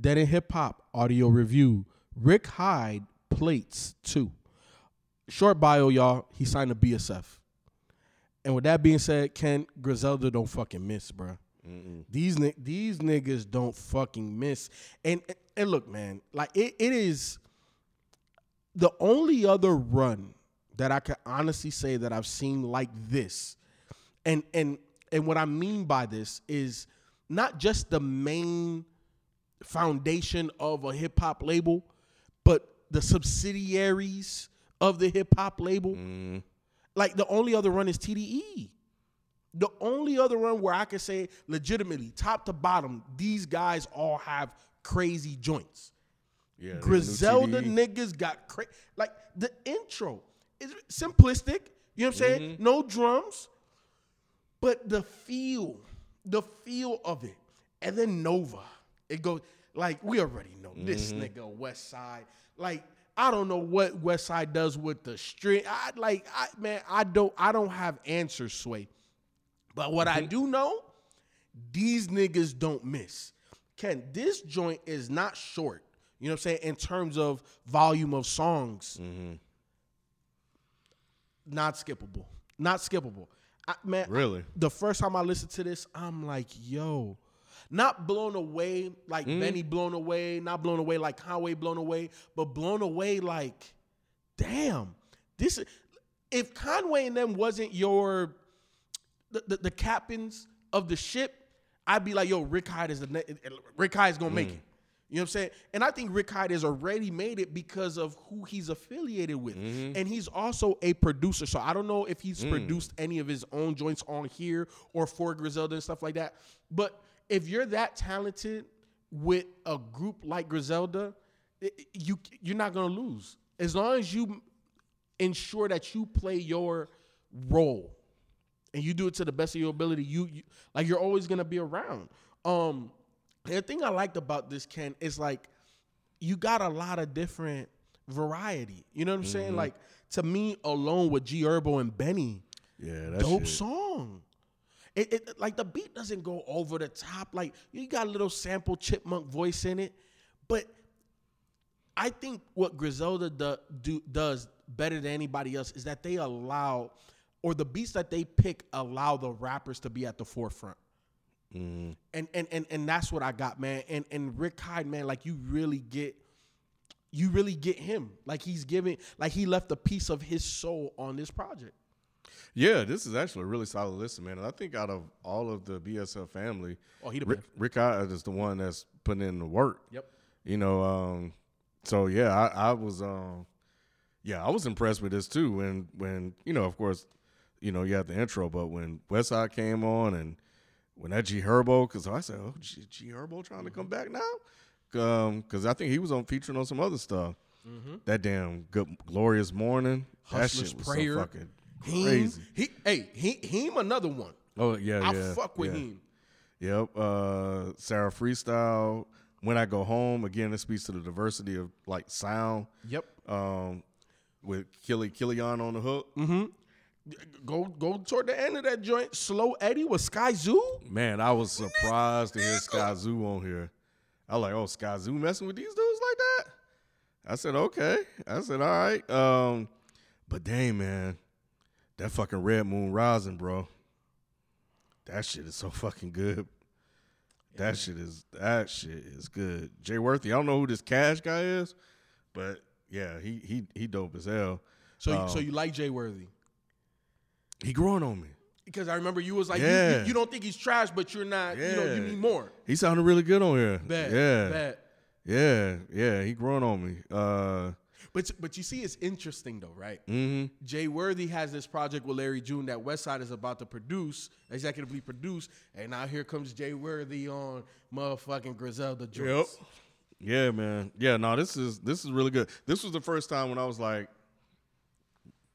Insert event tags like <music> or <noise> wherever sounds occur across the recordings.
Dead in Hip Hop audio review. Rick Hyde plates two. Short bio, y'all. He signed a BSF. And with that being said, Ken Griselda don't fucking miss, bro. These these niggas don't fucking miss. And and look, man, like it, it is the only other run that I can honestly say that I've seen like this. And and and what I mean by this is not just the main foundation of a hip hop label, but the subsidiaries of the hip hop label. Like the only other run is TDE. The only other run where I can say legitimately, top to bottom, these guys all have crazy joints. Yeah, there's a new Griselda niggas got crazy. Like the intro is simplistic. You know what I'm saying? Mm-hmm. No drums, but the feel, the feel of it, and then Nova. It goes like we already know this Mm-hmm. nigga West Side. Like I don't know what West Side does with the string. I like I man, I don't I don't have answers, Sway. But what Mm-hmm. I do know, these niggas don't miss. Ken, this joint is not short. You know what I'm saying? In terms of volume of songs, Mm-hmm. not skippable. Not skippable. I, man, Really? the first time I listened to this, I'm like, yo, not blown away like Mm. Benny blown away, not blown away like Conway blown away, but blown away like, damn, this. is- If Conway and them wasn't your the, the, the captains of the ship, I'd be like, yo, Rick Hyde is the Rick Hyde is gonna make mm. it. You know what I'm saying? And I think Rick Hyde has already made it because of who he's affiliated with. Mm-hmm. And he's also a producer. So I don't know if he's mm. produced any of his own joints on here or for Griselda and stuff like that. But if you're that talented with a group like Griselda, you you're not gonna lose. As long as you ensure that you play your role and you do it to the best of your ability, you, you like you're always gonna be around. Um, the thing I liked about this Ken is like you got a lot of different variety. You know what I'm saying? Like to me, alone with G Herbo and Benny, Yeah, dope shit. song. It, it like the beat doesn't go over the top. Like you got a little sample chipmunk voice in it, but I think what Griselda do, do, does better than anybody else is that they allow, or the beats that they pick allow the rappers to be at the forefront. Mm-hmm. And, and and and that's what I got, man. And and Rick Hyde, man, like you really get, you really get him. Like he's giving, like he left a piece of his soul on this project. Yeah, this is actually a really solid listen, man. And I think out of all of the BSF family, Oh, he the Rick, best. Rick is the one that's putting in the work. Yep. You know, um, so yeah, I, I was, um, yeah, I was impressed with this too. When, when you know, of course, you know, you had the intro, but when Westside came on and when that G Herbo, because I said, oh, G, G Herbo trying to come back now, um, because I think he was on featuring on some other stuff. That damn good glorious morning, that shit was Prayer. so fucking Heem, crazy. he, hey, he, him another one. Oh yeah, I yeah. fuck with yeah. him. Yep. Uh, Sarah Freestyle. When I go home, again, it speaks to the diversity of like sound. Yep. Um, with Killy Killian on the hook. Mm-hmm. Go go toward the end of that joint. Slow Eddie with Sky Zoo. Man, I was surprised to hear Sky Zoo on here. I was like, oh, Sky Zoo messing with these dudes like that? I said, okay. I said, all right. Um, but dang, man, that fucking Red Moon Rising, bro. That shit is so fucking good. That shit is that shit is good. Jay Worthy, I don't know who this cash guy is, but yeah, he he he dope as hell. So, Um, so you like Jay Worthy? He growing on me. Because I remember you was like, you- you, Yeah. you don't think he's trash, but you're not. You know, you need more. He sounded really good on here. Bet, yeah, bet. yeah, yeah. He growing on me. Uh, But but you see, it's interesting though, right? mhm. Jay Worthy has this project with Larry June that Westside is about to produce, executively produce, and now here comes Jay Worthy on motherfucking Griselda joints. Yep. Yeah, man. Yeah, no, this is this is really good. This was the first time when I was like,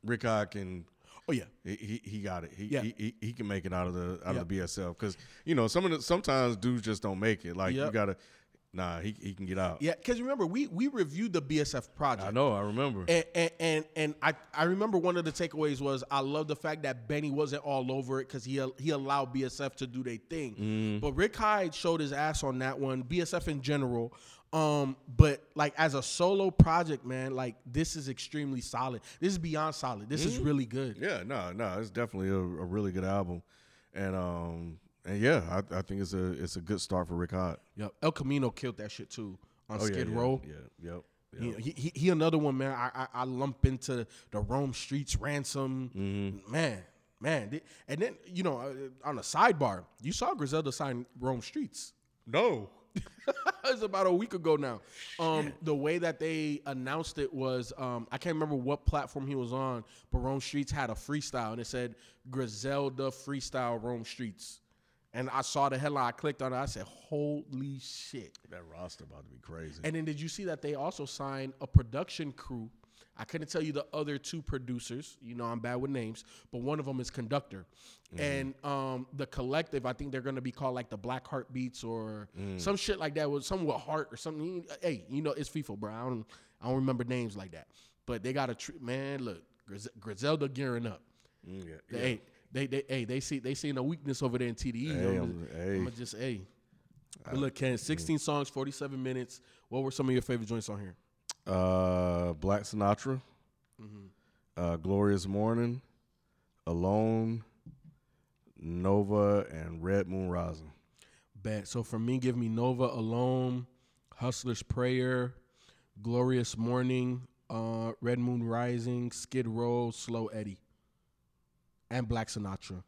Rick Hyde can Oh yeah, he he, he got it. He, Yeah. he he he can make it out of the out Yeah. of the BSF because you know some of the sometimes dudes just don't make it. Like you gotta, nah, he he can get out. yeah. Because remember, we we reviewed the BSF project. I know. I remember. And, and and and I I remember one of the takeaways was I love the fact that Benny wasn't all over it because he he allowed BSF to do their thing. But Rick Hyde showed his ass on that one. BSF in general. Um, but like as a solo project, man, like this is extremely solid. This is beyond solid. This is really good. yeah, no, no, it's definitely a, a really good album, and um and yeah, I, I think it's a it's a good start for Rick Hyde. Yep. El Camino killed that shit too on Oh Skid yeah, Row. Yeah, yep. He, yep. he, he, he another one, man. I, I I lump into the Rome Streets ransom, Mm-hmm. man, man. And then you know, uh, on a sidebar, you saw Griselda sign Rome Streets. No. <laughs> it's about a week ago now. Um, the way that they announced it was, um, I can't remember what platform he was on, but Rome Streets had a freestyle and it said Griselda freestyle Rome Streets. And I saw the headline, I clicked on it, I said, "Holy shit!" That roster about to be crazy. And then did you see that they also signed a production crew? I couldn't tell you the other two producers. You know, I'm bad with names, but one of them is conductor. And um, the collective, I think they're going to be called like the Black Heart Beats or some shit like that. With something with heart or something. Hey, you know, it's Feefo, bro. I don't, I don't remember names like that. But they got a tr- man. Look, Gris- Griselda gearing up. Mm, yeah, They, yeah. They, they, hey, they see, they seen a weakness over there in TDE. Hey, I'm, I'm- just, hey. I'ma just, hey. But look, Ken, 16 songs, 47 minutes. What were some of your favorite joints on here? Uh, Black Sinatra, uh, Glorious Morning, Alone, Nova, and Red Moon Rising. Bet. So for me, give me Nova Alone, Hustler's Prayer, Glorious Morning, uh, Red Moon Rising, Skid Row, Slow Eddie, and Black Sinatra.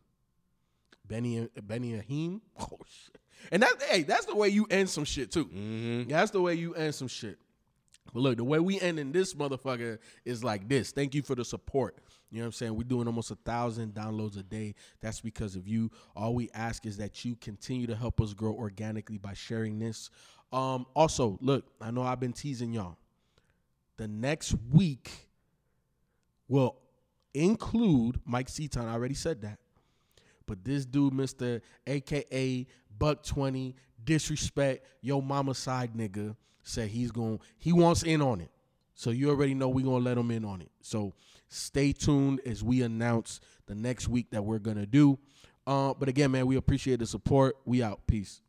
Benny Benny Ahim. <laughs> Oh shit. And that hey, that's the way you end some shit too. Mm-hmm. That's the way you end some shit. But look, the way we end in this motherfucker is like this. Thank you for the support. You know what I'm saying? We're doing almost a thousand downloads a day. That's because of you. All we ask is that you continue to help us grow organically by sharing this. Um, also, look, I know I've been teasing y'all. The next week will include Mike Seaton. I already said that. But this dude, Mr. AKA Buck 20, disrespect, yo mama side nigga, said he's going he wants in on it. So you already know we're gonna let him in on it. So stay tuned as we announce the next week that we're gonna do. Uh, but again, man, we appreciate the support. We out. Peace.